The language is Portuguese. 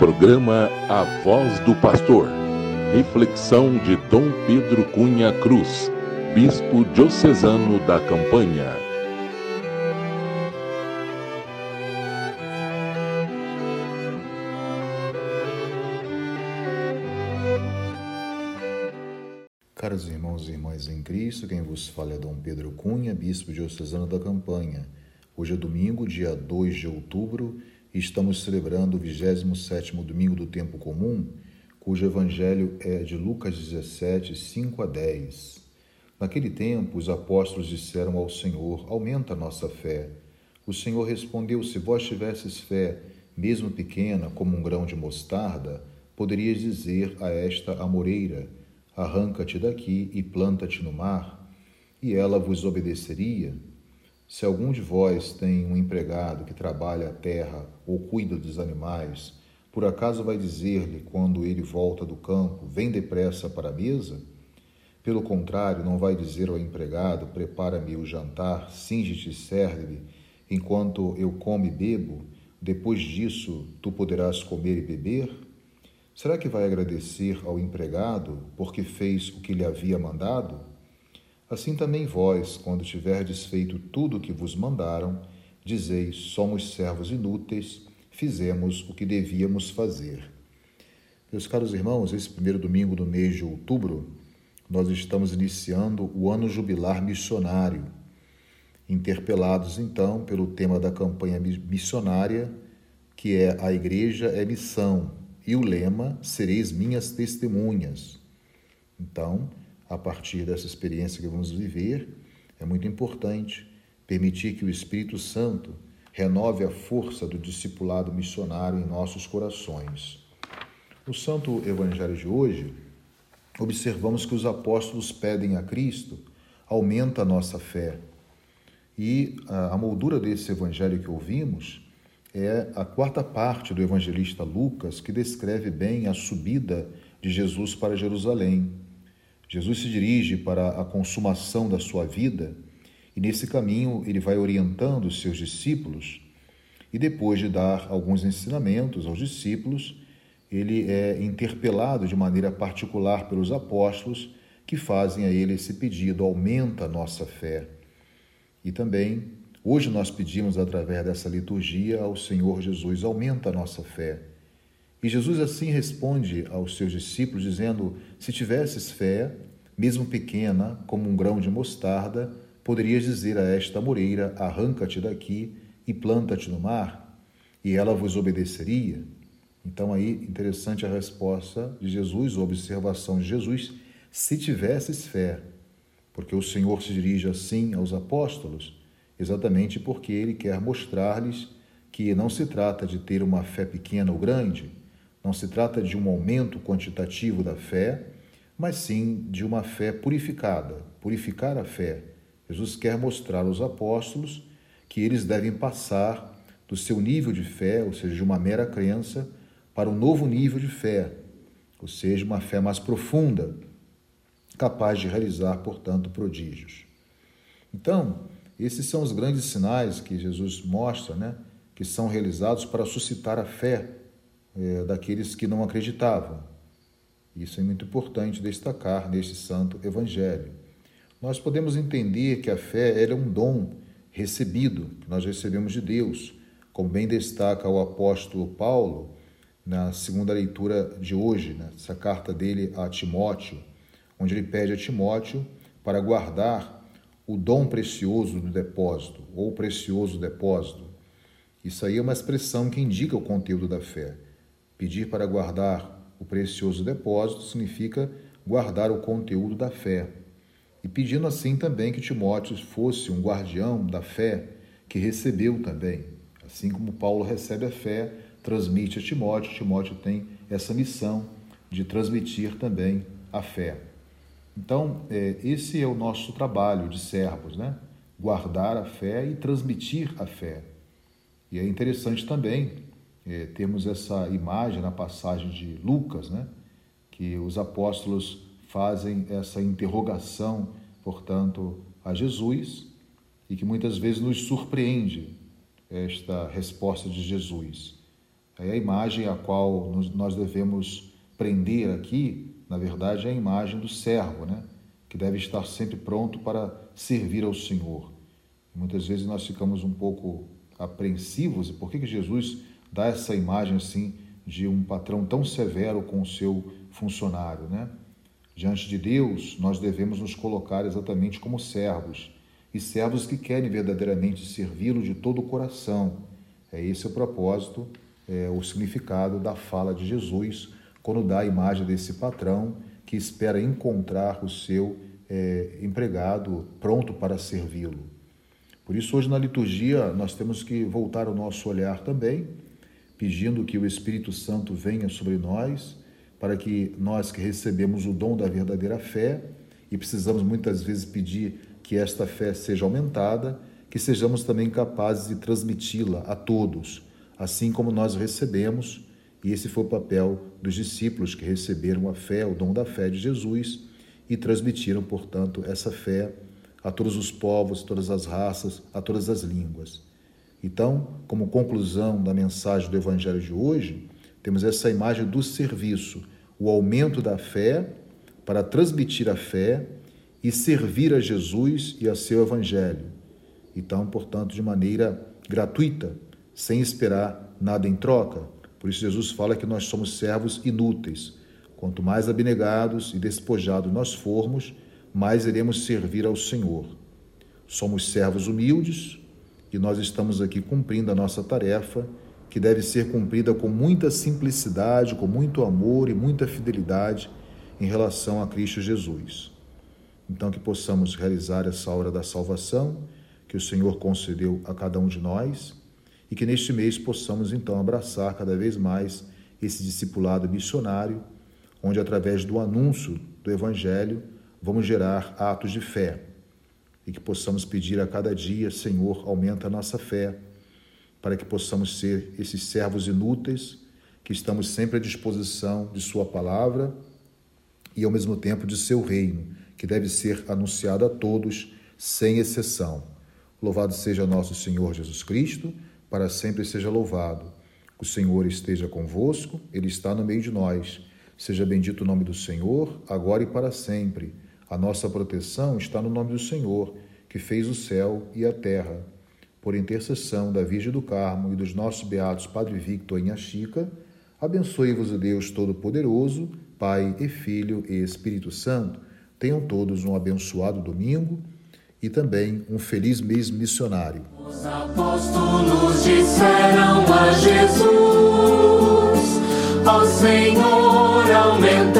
Programa A Voz do Pastor. Reflexão de Dom Pedro Cunha Cruz, Bispo Diocesano da Campanha. Caros irmãos e irmãs em Cristo, quem vos fala é Dom Pedro Cunha, Bispo Diocesano da Campanha. Hoje é domingo, dia 2 de outubro, e estamos celebrando o 27º domingo do tempo comum, cujo evangelho é de Lucas 17, 5 a 10. Naquele tempo, os apóstolos disseram ao Senhor: Aumenta a nossa fé. O Senhor respondeu: Se vós tivesses fé, mesmo pequena, como um grão de mostarda, poderias dizer a esta amoreira: Arranca-te daqui e planta-te no mar, e ela vos obedeceria. Se algum de vós tem um empregado que trabalha a terra ou cuida dos animais, por acaso vai dizer-lhe, quando ele volta do campo, vem depressa para a mesa? Pelo contrário, não vai dizer ao empregado, prepara-me o jantar, singe-te e serve-me, enquanto eu como e bebo, depois disso tu poderás comer e beber? Será que vai agradecer ao empregado porque fez o que lhe havia mandado? Assim também vós, quando tiverdes feito tudo o que vos mandaram, dizeis: somos servos inúteis, fizemos o que devíamos fazer. Meus caros irmãos, esse primeiro domingo do mês de outubro, nós estamos iniciando o ano jubilar missionário, interpelados então pelo tema da campanha missionária, que é a igreja é missão, e o lema sereis minhas testemunhas. Então, a partir dessa experiência que vamos viver, é muito importante permitir que o Espírito Santo renove a força do discipulado missionário em nossos corações. No Santo Evangelho de hoje, observamos que os apóstolos pedem a Cristo, aumenta a nossa fé. E a moldura desse evangelho que ouvimos é a quarta parte do evangelista Lucas, que descreve bem a subida de Jesus para Jerusalém. Jesus se dirige para a consumação da sua vida e nesse caminho ele vai orientando os seus discípulos e depois de dar alguns ensinamentos aos discípulos, ele é interpelado de maneira particular pelos apóstolos que fazem a ele esse pedido: aumenta a nossa fé. E também, hoje nós pedimos através dessa liturgia ao Senhor Jesus: aumenta a nossa fé. E Jesus assim responde aos seus discípulos, dizendo: Se tivesses fé, mesmo pequena, como um grão de mostarda, poderias dizer a esta moreira: Arranca-te daqui e planta-te no mar, e ela vos obedeceria. Então, aí, interessante a resposta de Jesus, a observação de Jesus: se tivesses fé, porque o Senhor se dirige assim aos apóstolos, exatamente porque ele quer mostrar-lhes que não se trata de ter uma fé pequena ou grande, não se trata de um aumento quantitativo da fé, mas sim de uma fé purificada, purificar a fé. Jesus quer mostrar aos apóstolos que eles devem passar do seu nível de fé, ou seja, de uma mera crença, para um novo nível de fé, ou seja, uma fé mais profunda, capaz de realizar, portanto, prodígios. Então, esses são os grandes sinais que Jesus mostra, né, que são realizados para suscitar a fé é, daqueles que não acreditavam. Isso é muito importante destacar neste santo evangelho. Nós podemos entender que a fé é um dom recebido, que nós recebemos de Deus, como bem destaca o apóstolo Paulo na segunda leitura de hoje, nessa carta dele a Timóteo, onde ele pede a Timóteo para guardar o dom precioso do depósito, ou precioso depósito. Isso aí é uma expressão que indica o conteúdo da fé. Pedir para guardar o precioso depósito significa guardar o conteúdo da fé. E pedindo assim também que Timóteo fosse um guardião da fé que recebeu também. Assim como Paulo recebe a fé, transmite a Timóteo, Timóteo tem essa missão de transmitir também a fé. Então, é, esse é o nosso trabalho de servos, né? Guardar a fé e transmitir a fé. E é interessante também é, temos essa imagem na passagem de Lucas, né? que os apóstolos fazem essa interrogação, portanto, a Jesus e que muitas vezes nos surpreende esta resposta de Jesus. a imagem a qual nós devemos prender aqui, na verdade, é a imagem do servo, né? que deve estar sempre pronto para servir ao Senhor. Muitas vezes nós ficamos um pouco apreensivos, e por que, que Jesus dá essa imagem assim de um patrão tão severo com o seu funcionário, né? Diante de Deus, nós devemos nos colocar exatamente como servos, e servos que querem verdadeiramente servi-lo de todo o coração. É esse o propósito, é, o significado da fala de Jesus quando dá a imagem desse patrão que espera encontrar o seu é, empregado pronto para servi-lo. Por isso, hoje na liturgia, nós temos que voltar o nosso olhar também, pedindo que o Espírito Santo venha sobre nós, para que nós que recebemos o dom da verdadeira fé, e precisamos muitas vezes pedir que esta fé seja aumentada, que sejamos também capazes de transmiti-la a todos, assim como nós recebemos, e esse foi o papel dos discípulos que receberam a fé, o dom da fé de Jesus, e transmitiram, portanto, essa fé a todos os povos, todas as raças, a todas as línguas. Então, como conclusão da mensagem do Evangelho de hoje, temos essa imagem do serviço, o aumento da fé para transmitir a fé e servir a Jesus e a seu Evangelho. Então, portanto, de maneira gratuita, sem esperar nada em troca. Por isso, Jesus fala que nós somos servos inúteis. Quanto mais abnegados e despojados nós formos, mais iremos servir ao Senhor. Somos servos humildes e nós estamos aqui cumprindo a nossa tarefa, que deve ser cumprida com muita simplicidade, com muito amor e muita fidelidade em relação a Cristo Jesus. Então, que possamos realizar essa hora da salvação que o Senhor concedeu a cada um de nós e que neste mês possamos então abraçar cada vez mais esse discipulado missionário, onde através do anúncio do Evangelho vamos gerar atos de fé e que possamos pedir a cada dia, Senhor, aumenta a nossa fé, para que possamos ser esses servos inúteis que estamos sempre à disposição de Sua palavra e ao mesmo tempo de seu reino, que deve ser anunciado a todos, sem exceção. Louvado seja nosso Senhor Jesus Cristo, para sempre seja louvado. O Senhor esteja convosco, Ele está no meio de nós. Seja bendito o nome do Senhor, agora e para sempre. A nossa proteção está no nome do Senhor, que fez o céu e a terra. Por intercessão da Virgem do Carmo e dos nossos beatos Padre Victor e Chica, abençoe-vos o Deus Todo-Poderoso, Pai e Filho e Espírito Santo. Tenham todos um abençoado domingo e também um feliz mês missionário. Os apóstolos disseram a Jesus: Ó Senhor, aumentai